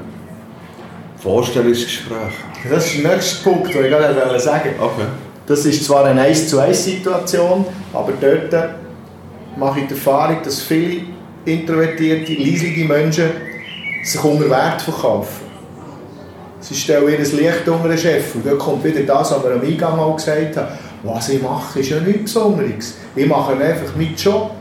Vorstellungsgespräch? Das ist der nächste Punkt, den ich gerade sagen. Okay. Das ist zwar eine 1 zu 1 Situation, aber dort mache ich die Erfahrung, dass viele introvertierte, leislige Menschen sich unter Wert verkaufen. Sie stellen ihr Licht unter den Chef und dort kommt wieder das, was wir am Eingang auch gesagt haben. Was ich mache, ist ja nichts Besonderes. Ich mache einfach meinen Job.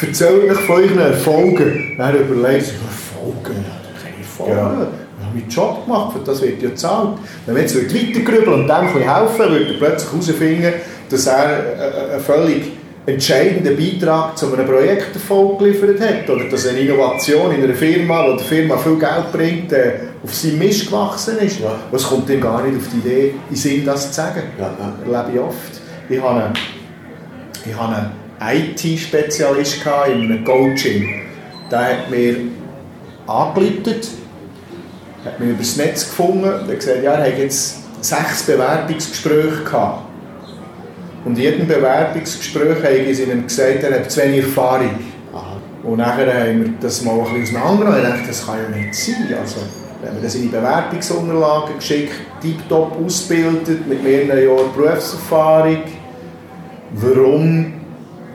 Erzählt euch von euren Erfolgen. Dann überlegt sich, Erfolge? Ja, keine Erfolge. Ja. Ich habe meinen Job gemacht, für das wird ja gezahlt. Wenn wir jetzt weitergrübeln und dem helfen, würde er plötzlich herausfinden, dass er äh, einen völlig entscheidenden Beitrag zu einem Projekterfolg geliefert hat. Oder dass eine Innovation in einer Firma, die der Firma viel Geld bringt, äh, auf seinem Mist gewachsen ist. Ja. Was kommt ihm gar nicht auf die Idee, in Sinn, das zu sagen. Ja, ja. erlebe ich oft. Ich habe einen, ich habe einen IT-Spezialist in einem Coaching. Der hat mir angeleitet, hat mich übers Netz gefunden und hat gesagt, ja, er hat jetzt sechs Bewerbungsgespräche gehabt. Und in jedem Bewerbungsgespräch habe ich ihm gesagt, er hat zu wenig Erfahrung. Und nachher haben wir das mal ein bisschen auseinandergenommen. Ich dachte, das kann ja nicht sein. Also, wenn man das in die Bewerbungsunterlagen geschickt, tiptop ausgebildet, mit mehreren Jahren Berufserfahrung, warum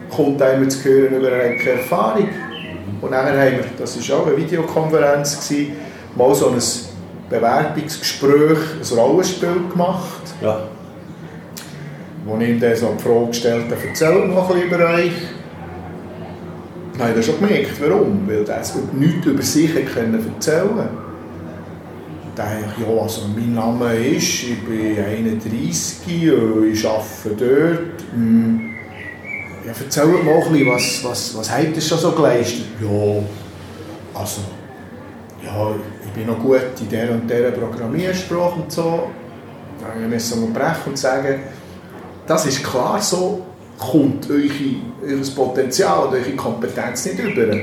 kommt einem zu hören über eine Erfahrung? Und dann haben wir, das war auch eine Videokonferenz, gewesen, mal so ein Bewerbungsgespräch, ein Rollenspiel gemacht Ja. Wo ich ihm dann so die Frage gestellt habe, erzählt noch ein über euch. Dann habe ich dann schon gemerkt, warum. Weil er nichts über sich erzählen Da habe ich, ja, also mein Name ist, ich bin 31, äh, ich arbeite dort. Hm. Ja, erzählt mal ein bisschen, was, was, was habt ihr schon so geleistet? Ja, also, ja, ich bin noch gut in der und der Programmiersprache und so. Dann müssen wir unterbrechen und sagen, das ist klar so, kommt eure, euer Potenzial und eure Kompetenz nicht rüber.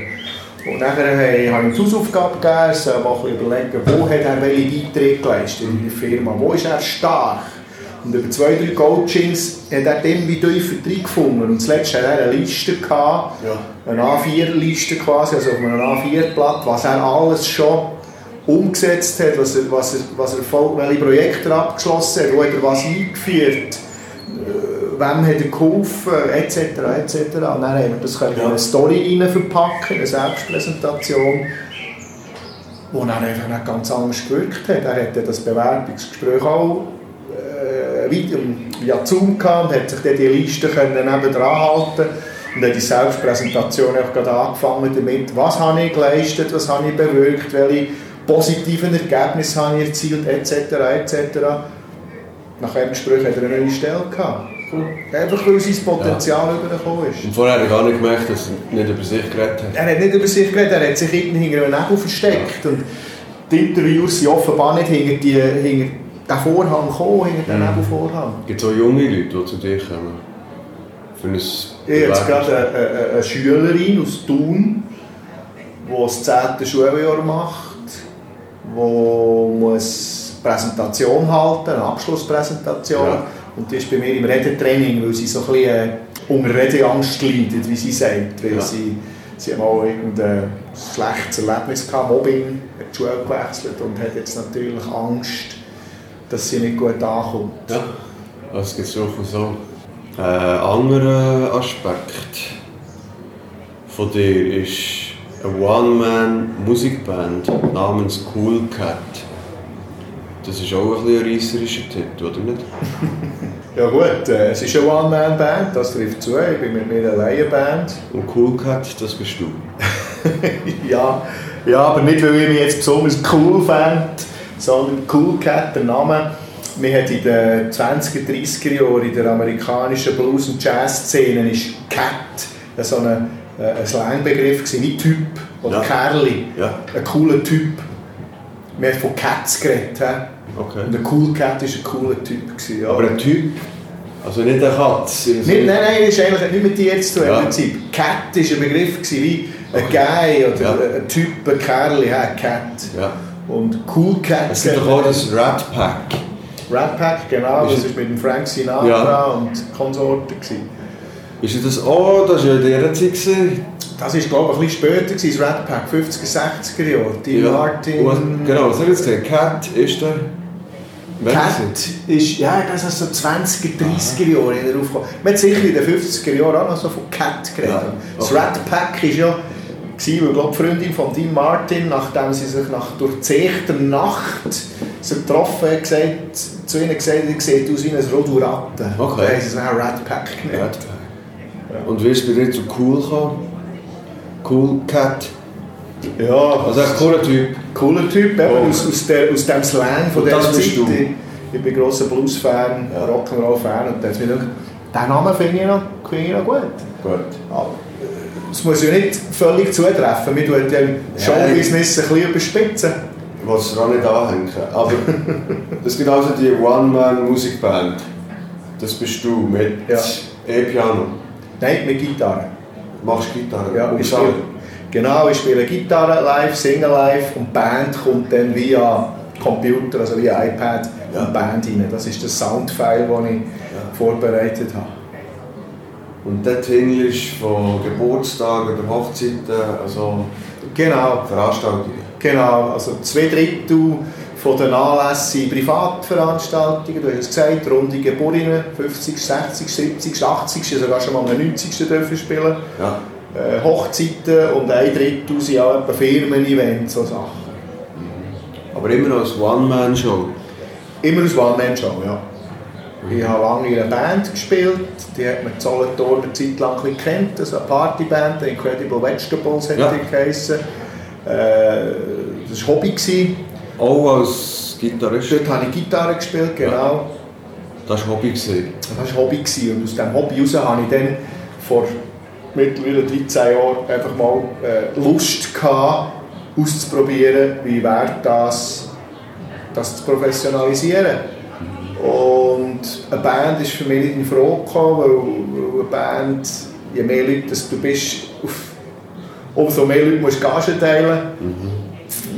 Und dann habe ich die Hausaufgabe gegeben, soll mal überlegen, wo hat er welche Beiträge geleistet in der Firma, wo ist er stark. Und über zwei, drei Coachings hat er dann wieder tiefer gefunden. Und zuletzt hatte er eine Liste, gehabt, ja. eine A4-Liste quasi, also auf einem A4-Blatt, was er alles schon umgesetzt hat, was er, was er, was er welche Projekte er abgeschlossen hat, wo hat er was eingeführt, äh, wem hat er geholfen, etc. etc. Und dann haben wir das ja. in eine Story verpacken, eine Selbstpräsentation, wo er einfach nicht ganz anders gewirkt hat. Er hat das Bewerbungsgespräch auch via Zoom gehabt und hat sich dann die Liste nebendran halten und hat die Selbstpräsentation auch gerade angefangen damit, was habe ich geleistet, was habe ich bewirkt, welche positiven Ergebnisse habe ich erzielt, etc. etc. Nach einem Gespräch hat er eine neue Stelle gehabt. Einfach weil sein Potenzial ja. übergekommen ist. Und vorher hat er gar nicht gemerkt, dass er nicht über sich geredet hat. Er hat nicht über sich geredet, er hat sich hinten hinter einem Nebel versteckt. Ja. Und die Interviews sind offenbar nicht hinter, die, hinter den Vorhang kommen, hinter den mhm. Nebelvorhang. Gibt es auch junge Leute, die zu dir kommen? Für ein ich habe jetzt gerade eine, eine, eine, Schülerin aus Thun, die das 10. Schuljahr macht, die muss Präsentation halten, eine Abschlusspräsentation. Ja. Und die ist bei mir im Redetraining, weil sie so ein bisschen äh, unter Redeangst leidet, wie sie sagt. Weil ja. sie, sie mal irgendein schlechtes Erlebnis gehabt, Mobbing, hat die Schule gewechselt und hat jetzt natürlich Angst, dass sie nicht gut ankommt. Ja, das gibt es durchaus so. Ein anderer Aspekt von dir ist eine One-Man-Musikband namens Cool Cat. Das ist auch ein, ein reisserischer Titel, oder nicht? ja gut, äh, es ist eine One-Man-Band, das trifft zu. Ich bin mit mir eine Laienband. Und Cool Cat, das bist du? ja, ja, aber nicht, weil ich mich jetzt besonders cool fand sondern Cool Cat, der Name, man hat in den 20er, 30er Jahren in der amerikanischen Blues- und Jazz-Szene ist Cat so ein, äh, ein Slangbegriff gewesen, wie Typ oder ja. Kerli, ja. ein cooler Typ. Man hat von Cats geredet. Okay. Und ein Cool Cat war ein cooler Typ. Gewesen, ja. Aber ein Typ? Also nicht eine Katze? Nicht, nein, nein, das ist eigentlich nicht mit dir zu tun. Ja. Prinzip. Cat war ein Begriff gewesen, wie ein okay. Guy oder ja. ein Typ, ein Kerli, ein Cat. Ja. Und Cool Cat. Es gibt doch auch das Rat Pack. Rat Pack, genau, ist das war mit dem Frank Sinatra ja. und Konsorten. Ist das auch, das war ja in dieser Zeit? Das war glaube ich ein bisschen später, gewesen, das Rat Pack, 50er, 60er Jahre. Die ja. Martin... Was, genau, was soll ich jetzt Cat ist der... Cat ist, ja, das ist so 20er, 30er Jahre in der Aufgabe. Man hat sicher in den 50er Jahren auch noch so von Cat geredet. Ja. Okay. Das Rat Pack ist ja gewesen, weil glaub, die Freundin von Dean Martin, nachdem sie sich nach durchzechter Nacht getroffen hat, gesagt, zu ihnen gesagt, sie sieht aus wie ein Roduratte. Okay. Da haben sie es dann Rat Pack genannt. Ja. Und wie ist es bei dir zu Cool gekommen? Cool Cat? Ja. Also ein cooler Typ. Cooler Typ, oh. aus, aus, der, aus dem Slang von dieser Zeit. Ich, ich bin grosser Blues-Fan, ja. Rock'n'Roll-Fan und dann den Namen finde ich, noch, find ich noch gut. Gut. Aber es muss ja nicht völlig zutreffen. Wir tun ja im Showbusiness ein bisschen überspitzen. Ich will es auch nicht anhängen. Aber es gibt also die One-Man-Musikband. Das bist du mit ja. E-Piano. Nein, mit Gitarre. Machst Gitarre? Ja, ich spiele, genau, ich spiele Gitarre live, singe live und die Band kommt dann via Computer, also via iPad, ja. in die Band rein. Das ist das Soundfile, das ich ja. vorbereitet habe. Und dort ist von Geburtstagen oder Hochzeiten, also genau. Veranstaltungen. Genau, also zwei Drittel von den Anlässen Privatveranstaltungen, du hast es gesagt, runde Geburten, 50, 60, 70, 80, sogar schon mal am 90. dürfen spielen. Ja. Äh, Hochzeiten und ein Drittel sind auch etwa Firmen-Events, so Sachen. Aber immer noch als One-Man-Show? Immer als One-Man-Show, ja. Ich habe lange in einer Band gespielt, die hat man Solothurn eine Zeit lang kennt, also eine Partyband, Incredible Vegetables hat ja. die geheissen. Äh, das war Hobby. Gewesen. Auch als Gitarrist? Dort habe ich Gitarre gespielt, genau. Das war Hobby? Gewesen. Das war Hobby gewesen. und aus diesem Hobby heraus habe ich dann vor mittlerweile 13 Jahren einfach mal äh, Lust gehabt, auszuprobieren, wie wäre das, das zu professionalisieren. Und eine Band ist für mich nicht in Frage gekommen, weil, weil eine Band, je mehr Leute du bist, umso mehr Leute musst du Gage teilen. Mhm.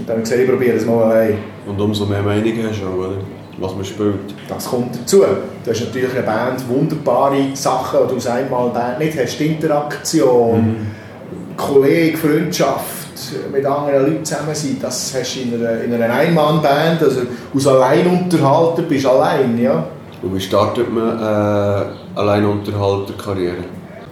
Dann habe ich gesagt, ich probiere es mal allein. Und umso mehr Meinungen hast du auch, oder? was man spielt. Das kommt dazu. Du hast natürlich eine Band, wunderbare Sachen, die du aus einmal Band nicht hast. Interaktion, mhm. Kollege, Freundschaft, mit anderen Leuten zusammen sein, das hast du in einer, in einer Einmannband, also aus Alleinunterhalter bist du allein, ja. Und wie startet man äh, Alleinunterhalter-Karriere?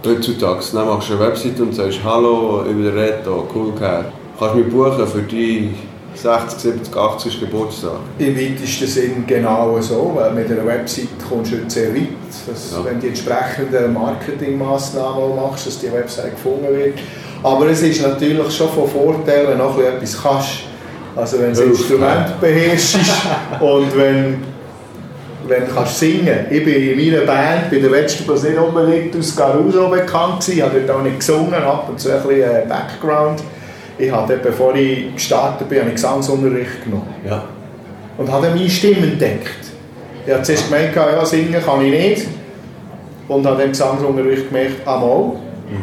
Heutzutage, dann machst du eine Website und sagst «Hallo, ich bin der Reto, cool gehört. Kannst du mich buchen für die 60, 70, 80 Geburtstag? Im weitesten Sinn genau so, weil mit einer Website kommst du sehr weit. Dass, ja. Wenn du die entsprechenden Marketingmaßnahmen machst, dass die Website gefunden wird. Aber es ist natürlich schon von Vorteil, wenn du etwas kannst. Also wenn du das Instrument beherrschst und wenn, wenn du kannst singen Ich bin in meiner Band, bei der Vegetables nicht unbedingt aus Caruso bekannt gewesen, ich habe dort auch nicht gesungen, ab und zu ein bisschen äh, Background. Ich habe bevor ich gestartet bin, einen Gesangsunterricht genommen. Ja. Und habe meine Stimme entdeckt. Ich habe zuerst gemeint, ja, singen kann ich nicht. Und habe dann Gesangsunterricht gemerkt, ah mal,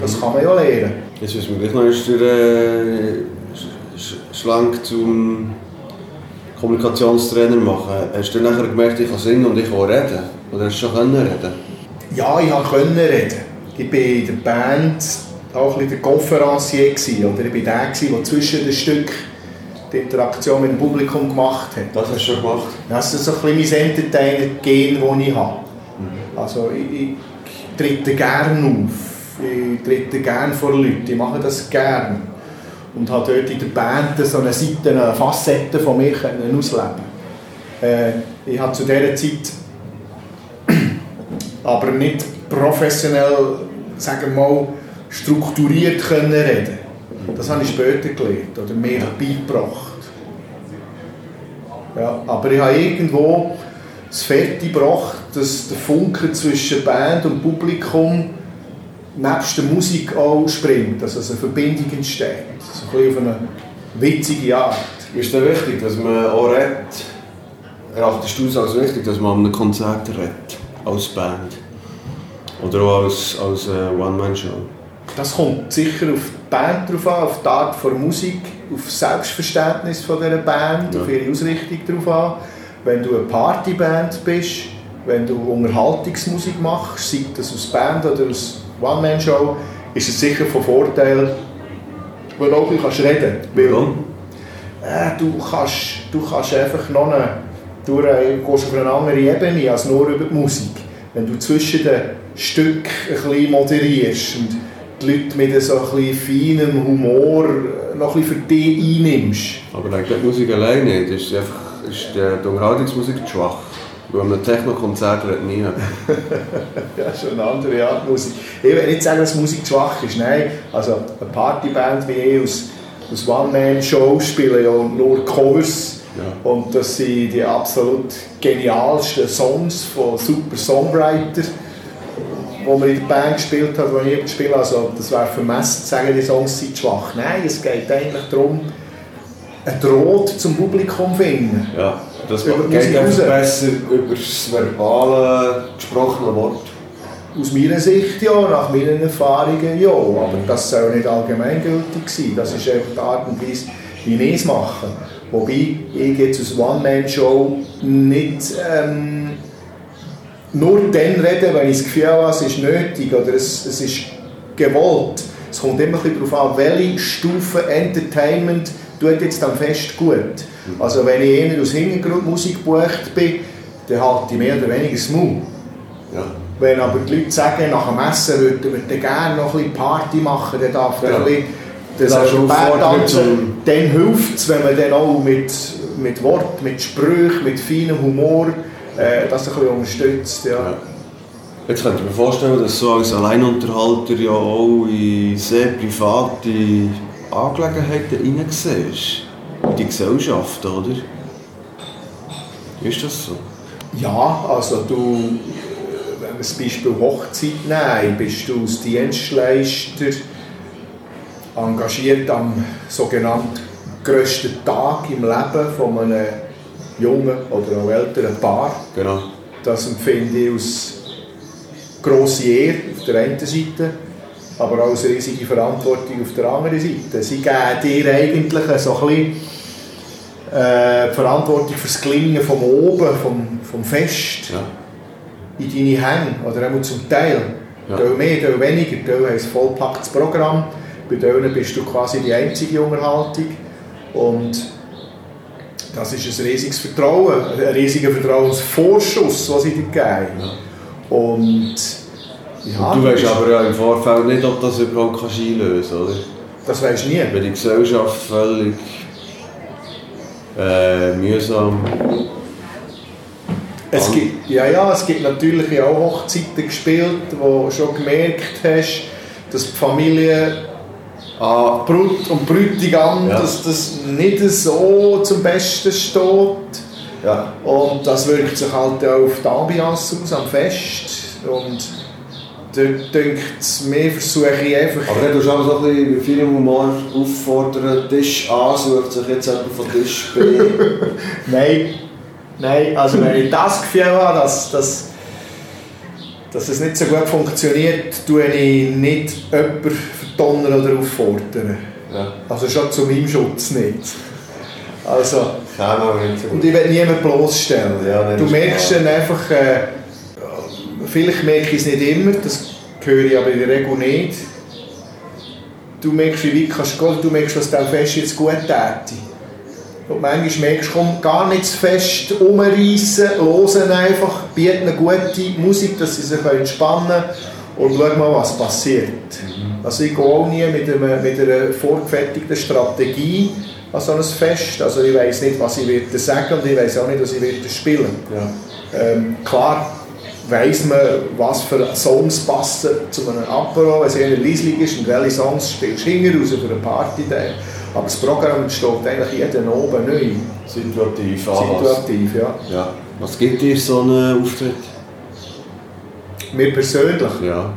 das kann man ja lernen. Jetzt müssen wir gleich noch ist der äh, Schlank zum Kommunikationstrainer machen. Hast du dann nachher gemerkt, ich kann singen und ich kann reden? Oder hast du schon können reden? Ja, ich konnte reden. Ich war in der Band auch ein der Konferencier oder ich war der, der zwischen den Stück die Interaktion mit dem Publikum gemacht hat. Das hast du schon gemacht? Das ist so ein bisschen mein Entertainer-Gen, das ich habe. Mhm. Also ich, ich trete gerne auf ich trete gerne vor Leuten, ich mache das gerne. Und habe dort in der Band so eine Seite, eine Facette von mir können ausleben äh, Ich habe zu dieser Zeit aber nicht professionell, sagen wir mal, strukturiert können reden. Das habe ich später gelernt oder mir beigebracht. Ja, aber ich habe irgendwo das Fertig gebracht, dass der Funke zwischen Band und Publikum nebst der Musik auch springt, dass also eine Verbindung entsteht. So ein auf eine witzige Art. Ist es wichtig, dass man auch redet? Erachtest du es als wichtig, dass man an einem Konzert redet, als Band? Oder auch als, als uh, One-Man-Show? Das kommt sicher auf die Band drauf an, auf die Art der Musik, auf das Selbstverständnis von dieser Band, ja. auf ihre Ausrichtung drauf an. Wenn du eine Partyband bist, wenn du Unterhaltungsmusik machst, sei das aus Band oder aus One-Man-Show, ist es sicher von Vorteil, weil du auch reden kannst. Äh, du, kannst, du kannst einfach noch eine, du gehst auf eine andere Ebene als nur über die Musik. Wenn du zwischen den Stücken ein bisschen moderierst und die Leute mit so ein bisschen feinem Humor noch ein bisschen für dich einnimmst. Aber die Musik alleine nicht, ist, einfach, ist die Unterhaltungsmusik schwach. Bei einem Techno-Konzert redet nie Ja, schon eine andere Art Musik. Ich will nicht sagen, dass Musik schwach ist, nein. Also eine Partyband wie ich aus, aus One-Man-Show spielen ja nur Covers. Ja. Und das sind die absolut genialsten Songs von super Songwriters, die man in der Band gespielt hat, die ich gespielt Also das wäre vermessen zu sagen, die Songs sind schwach. Nein, es geht eigentlich darum, ein Draht zum Publikum finden. Ja. Das über geht einfach besser über das verbale, gesprochene Wort. Aus meiner Sicht ja, nach meinen Erfahrungen ja, aber das soll nicht allgemeingültig sein. Das ist einfach die Art und Weise, wie wir es machen. Wobei ich jetzt als One-Man-Show nicht ähm, nur dann rede, wenn ich das Gefühl habe, es ist nötig oder es, es ist gewollt. Es kommt immer ein bisschen darauf an, welche Stufe Entertainment tut jetzt am Fest gut. Also wenn ich eher aus Hintergrundmusik gebucht bin, dann halte ich mehr oder weniger das Maul. Ja. Wenn aber die Leute sagen, nach dem Essen würden wir gerne noch ein bisschen Party machen, dann darf ja. ein bisschen das tanzen, dann hilft es, wenn man dann auch mit, mit Wort, mit Sprüchen, mit feinem Humor äh, das ein bisschen unterstützt. Ja. Jetzt könnte ich mir vorstellen, dass du als Alleinunterhalter ja auch in sehr private Angelegenheiten hineinsiehst in die Gesellschaft, oder? Ist das so? Ja, also du, wenn wir das Beispiel Hochzeit nehmen, bist du als Dienstleister engagiert am sogenannten grössten Tag im Leben von einem jungen oder auch älteren Paar. Genau. Das empfinde ich als grosse Ehre auf der einen Seite, aber auch als riesige Verantwortung auf der anderen Seite. Sie geben dir eigentlich so ein bisschen äh, die Verantwortung für das Gelingen vom Oben, vom, vom Fest Ja. in deine Hände, oder auch zum Teil. Ja. Teil mehr, Teil weniger, Teil haben ein vollpacktes Programm, bei denen bist du quasi die einzige Unterhaltung und das ist ein riesiges Vertrauen, ein riesiger Vertrauensvorschuss, den sie dir geben. Und ja, Und du weißt aber ja im Vorfeld nicht, ob das überhaupt kannst einlösen kannst, oder? das weisst du nie. Wenn die Gesellschaft völlig äh, mühsam... Es gibt, ja, ja, es gibt natürlich auch Hochzeiten gespielt, wo du schon gemerkt hast, dass die Familie Ah, Brut und Bräutigam, Ja. dass das nicht so zum Besten steht. ja. Und das wirkt sich halt auch auf die Ambiance aus, am Fest. Und dort denkt es mir, versuche ich einfach... Aber du aber so ein bisschen viel Humor auffordern, Tisch A sucht sich jetzt jemand von Tisch B. Nein, nein, also wenn ich das Gefühl habe, dass, dass, dass es nicht so gut funktioniert, tue ich nicht jemanden verdonnern oder auffordern. ja, Also schon zu meinem Schutz nicht. Also, nicht und ich will niemanden bloßstellen. Ja, du merkst klar. dann einfach, äh, vielleicht merke ich es nicht immer, das höre ich aber in der Regel nicht. Du merkst, wie weit kannst du gehen, du merkst, was dem Fest jetzt gut täte. Und manchmal merkst du, komm, gar nicht zu fest umreißen, hören einfach, bieten eine gute Musik, dass sie sich entspannen können und schau mal, was passiert. Also ich gehe auch nie mit, einem, mit einer vorgefertigten Strategie an so ein Fest. Also ich weiß nicht, was ich werde sagen und ich weiß auch nicht, was ich werde spielen. Ja. Ähm, klar weiss man, was für Songs passen zu einem Apero, wenn es eher leislich ist und welche Songs spielst du hinten raus für eine Party. Aber das Programm entsteht eigentlich jeden oben neu. Situativ. Situativ, ja. Ja. Was gibt dir so einen Auftritt? Mir persönlich. Ja.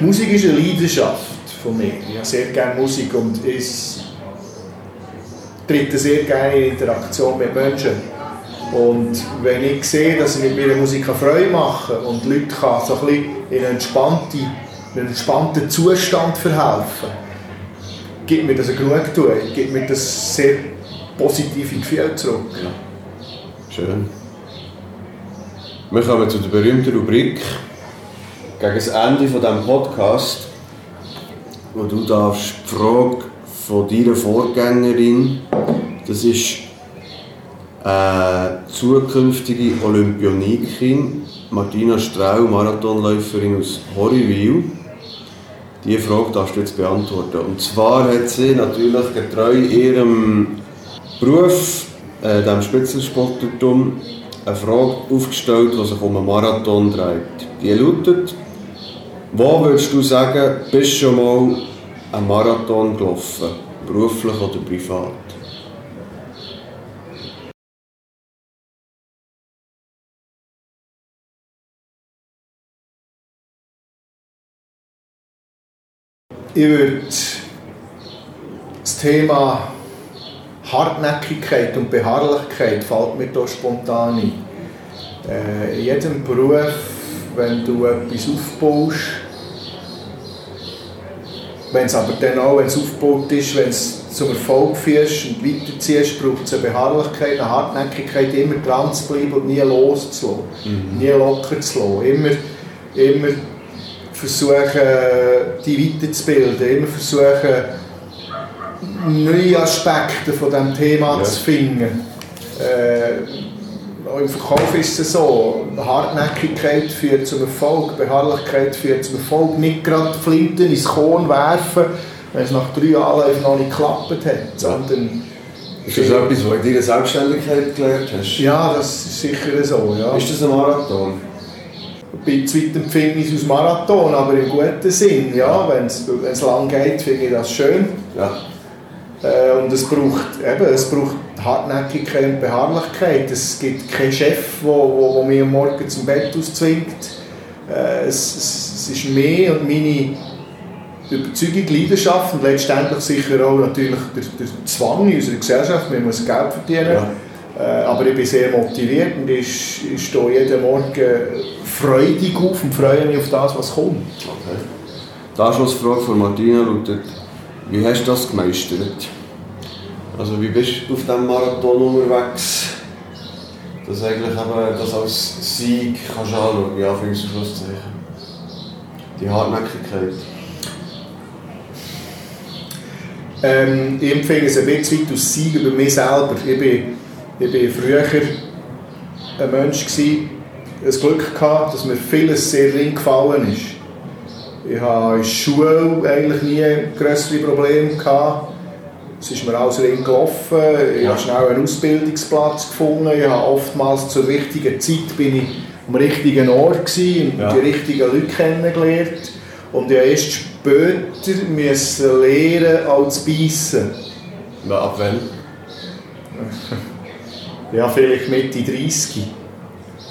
Musik ist eine Leidenschaft von mir. Ich habe sehr gerne Musik und ich trete sehr gerne in Interaktion mit Menschen. Und wenn ich sehe, dass ich mit meiner Musik Freude machen kann und Leute kann so ein bisschen in einen entspannten, in einen entspannten Zustand verhelfen, gibt mir das eine Genugtuung, gibt mir das sehr positive Gefühl zurück. Schön. Wir kommen zu der berühmten Rubrik gegen das Ende von diesem Podcast, wo du darfst die Frage von deiner Vorgängerin, das ist eine zukünftige Olympionikin, Martina Strau, Marathonläuferin aus Horriwil. Diese Frage darfst du jetzt beantworten. Und zwar hat sie natürlich getreu ihrem Beruf, äh, dem Spitzensportlertum, eine Frage aufgestellt, die sich um einen Marathon dreht. Die lautet, wo würdest du sagen, bist du schon mal einen Marathon gelaufen? Beruflich oder privat? Ich würde das Thema Hartnäckigkeit und Beharrlichkeit fällt mir da spontan ein. Äh, in jedem Beruf, wenn du etwas aufbaust, wenn es aber dann auch, wenn es aufgebaut ist, wenn es zum Erfolg führst und weiterziehst, braucht es eine Beharrlichkeit, eine Hartnäckigkeit, immer dran zu bleiben und nie loszulassen, nie locker zu lassen, immer, immer versuchen, die weiterzubilden, immer versuchen, neue Aspekte von diesem Thema Ja. zu finden. Äh, im Verkauf ist es so, Hartnäckigkeit führt zum Erfolg, Beharrlichkeit führt zum Erfolg. Nicht gerade Flinten ins Korn werfen, wenn es nach drei Anläufen noch nicht geklappt hat, sondern Ist das etwas, was du in deiner Selbstständigkeit gelernt hast? ja, das ist sicher so. Ja. Ist das ein Marathon? Bei zweitem empfinde ich es als Marathon, aber im guten Sinn. Ja, wenn es lang geht, finde ich das schön. Ja. Äh, und es braucht, eben, es braucht Hartnäckigkeit und Beharrlichkeit. Es gibt keinen Chef, der wo, mich am Morgen zum Bett auszwingt. Äh, es, es, es ist mehr und meine Überzeugung, Leidenschaft und letztendlich sicher auch natürlich der, der Zwang in unserer Gesellschaft. Man muss Geld verdienen. Ja. Äh, aber ich bin sehr motiviert und ich, ich stehe jeden Morgen freudig auf und freue mich auf das, was kommt. Okay. Die Anschlussfrage von Martina lautet, wie hast du das gemeistert? Also wie bist du auf diesem Marathon unterwegs, dass eigentlich eben das als Sieg kannst anschauen, wie Anführungszeichen. Die Hartnäckigkeit. Ähm, ich empfehle es ein bisschen weit aus Sieg über mich selber. Ich bin, ich bin früher ein Mensch, gewesen, das Glück gehabt, dass mir vieles sehr ring gefallen ist. Ich hatte in der Schule eigentlich nie größere Probleme. Gehabt. Es ist mir alles ring gelaufen. Ich habe schnell einen Ausbildungsplatz gefunden. Ich habe oftmals zur richtigen Zeit bin ich am richtigen Ort gewesen, und Ja. die richtigen Leute kennengelernt. Und ich musste erst später müssen lernen, zu beißen. Ja, ab wann? Ja, vielleicht Mitte 30.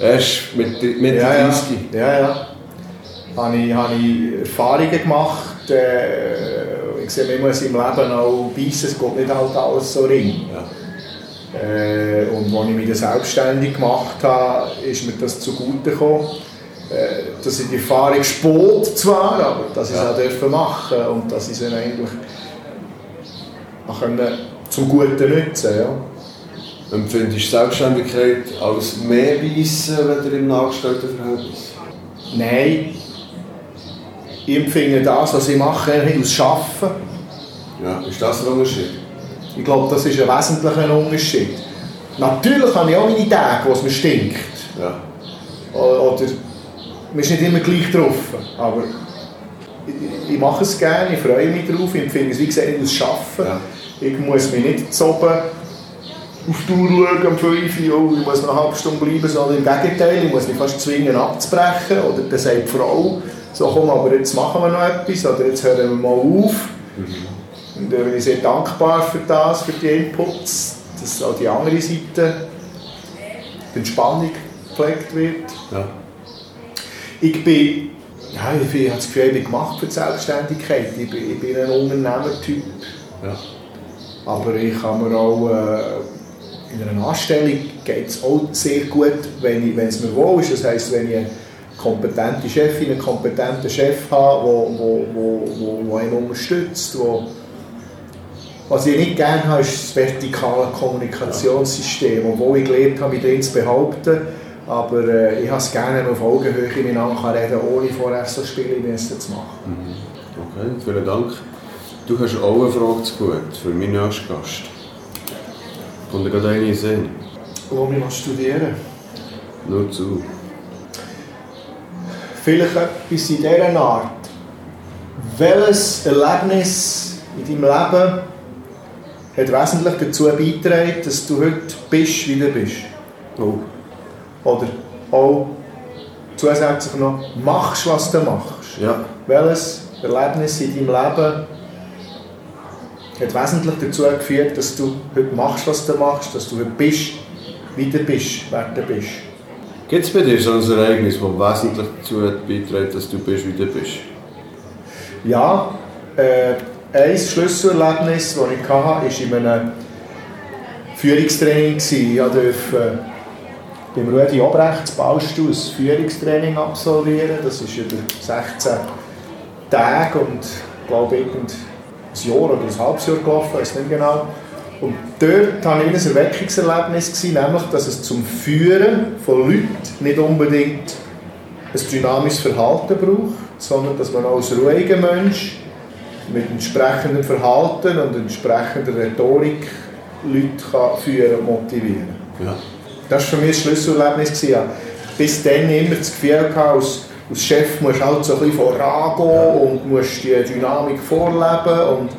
Erst mit, mit ja, ja. 30. Ja, ja. Habe ich, habe ich Erfahrungen gemacht. Äh, ich sehe, man muss im Leben auch beißen, es geht nicht halt alles so ring. Äh, und als ich mich selbstständig gemacht habe, ist mir das zugute gekommen. Äh, dass ich die Erfahrung spät zwar, aber dass ich es Ja. auch dürfen machen und dass ich sie dann eigentlich auch können zum Guten nutzen ja. Empfindest du Selbstständigkeit als mehr Weissen, wenn im Angestelltenverhältnis? Nein, ich empfinde das, was ich mache, nicht aus Arbeiten. Ja, ist das der Unterschied? Ich glaube, das ist ein wesentlicher Unterschied. Natürlich habe ich auch meine Tage, wo es mir stinkt. Ja. Oder man ist nicht immer gleich drauf. Aber ich, ich mache es gerne, ich freue mich drauf. Ich empfinde es, wie gesagt, nicht aus Arbeiten. Ja. Ich muss mich nicht zu oben auf die Uhr schauen, um 5 Uhr, ich muss noch eine halbe Stunde bleiben, sondern im Gegenteil, ich muss mich fast zwingen abzubrechen. Oder dann sagt die Frau, so komm, aber jetzt machen wir noch etwas, oder jetzt hören wir mal auf. Und da bin ich sehr dankbar für das, für die Inputs, dass auch die andere Seite, die Entspannung gepflegt wird. Ja. Ich bin, ja, ich, bin, ich habe das Gefühl, ich bin gemacht für die Selbstständigkeit. Ich bin, ich bin ein Unternehmertyp. Ja. Aber ich kann mir auch äh, in einer Anstellung geht es auch sehr gut, wenn, ich, wenn es mir wohl ist. Das heisst, wenn ich kompetente Chefin, einen kompetenten Chef habe, der wo, wo, wo, wo einen unterstützt. Wo, was ich nicht gerne habe, ist das vertikale Kommunikationssystem, obwohl ich gelernt habe, mich drin zu behaupten. Aber äh, ich habe es gerne, wenn man auf Augenhöhe miteinander kann reden ohne vorher so Spiele müssen zu machen. Okay, vielen Dank. Du hast auch eine Frage zu gut für meinen nächsten Gast. Kommt dir gerade eine in den Sinn? Wo ich studieren Nur zu. Vielleicht etwas in dieser Art. Welches Erlebnis in deinem Leben hat wesentlich dazu beigetragen, dass du heute bist, wie du bist? Oh. Oder auch zusätzlich noch machst, was du machst. Ja. Welches Erlebnis in deinem Leben hat wesentlich dazu geführt, dass du heute machst, was du machst, dass du heute bist, wie du bist, wer du bist? Gibt es bei dir so ein Ereignis, das wesentlich dazu hat beitragen dass du bist, wie du bist? Ja, äh, ein Schlüsselerlebnis, das ich hatte, war in einem Führungstraining. Ich durfte beim Rudi Obrecht zu Ballstuhl ein Führungstraining absolvieren. Das ist über 16 Tage und ich glaube irgend ein Jahr oder ein halbes Jahr gelaufen, ich weiß nicht genau. Und dort hatte ich ein Erweckungserlebnis, gewesen, nämlich, dass es zum Führen von Leuten nicht unbedingt ein dynamisches Verhalten braucht, sondern dass man als ruhiger Mensch mit entsprechendem Verhalten und entsprechender Rhetorik Leute kann führen und motivieren Ja. Das war für mich ein Schlüsselerlebnis. gewesen. Bis dann immer das Gefühl gehabt, als, als Chef musst du halt so ein bisschen vorangehen und musst die Dynamik vorleben und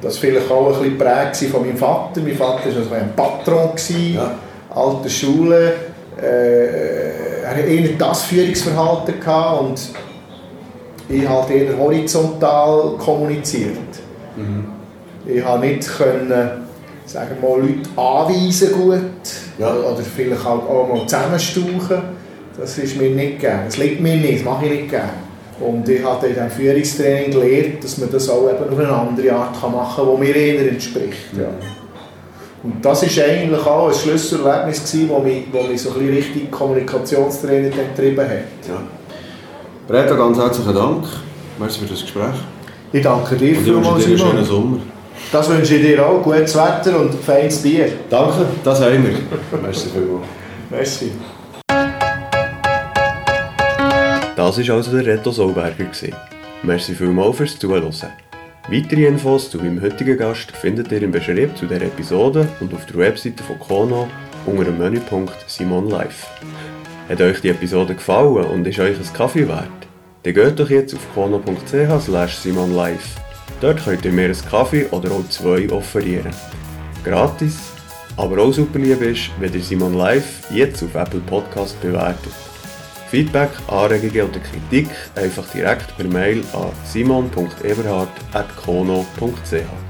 das vielleicht auch ein bisschen geprägt von meinem Vater. Mein Vater war also ein Patron, gewesen, Ja. alte Schule. Äh, er hat eher das Führungsverhalten gehabt und ich habe eher horizontal kommuniziert. Ich habe nicht können, sagen wir mal, Leute anweisen gut Ja. oder vielleicht auch, auch mal zusammenstauchen. Das ist mir nicht gern. Das liegt mir nicht, das mache ich nicht gern. Und ich habe in diesem Führungstraining gelernt, dass man das auch eben auf eine andere Art machen kann, die mir eher entspricht. Ja. Und das war eigentlich auch ein Schlüsselerlebnis, das mich, mich so ein bisschen Richtung Kommunikationstraining getrieben hat. Ja. Reto, ganz herzlichen Dank. Merci für das Gespräch. Ich danke dir und vielmals, Simon. einen schönen Sommer. Das wünsche ich dir auch. Gutes Wetter und feines Bier. Danke, das haben wir. Merci vielmals. Merci. Das war also der Reto Solberger. Merci vielmals fürs Zuhören. Weitere Infos zu meinem heutigen Gast findet ihr im Beschreibung zu dieser Episode und auf der Webseite von Kono unter dem Menüpunkt Simon Live. Hat euch die Episode gefallen und ist euch ein Kaffee wert? Dann geht doch jetzt auf kono.ch slash simonlive. Dort könnt ihr mir einen Kaffee oder auch zwei offerieren. Gratis, aber auch super lieb ist, wenn ihr Simon Live jetzt auf Apple Podcast bewertet. Feedback, Anregungen oder Kritik einfach direkt per Mail an simon.eberhard.kono.ch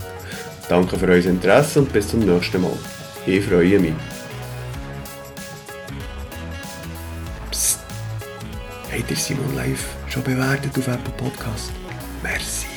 Danke für euer Interesse und bis zum nächsten Mal. Ich freue mich. Psst. Habt ihr Simon Live schon bewertet auf Apple Podcast? Merci.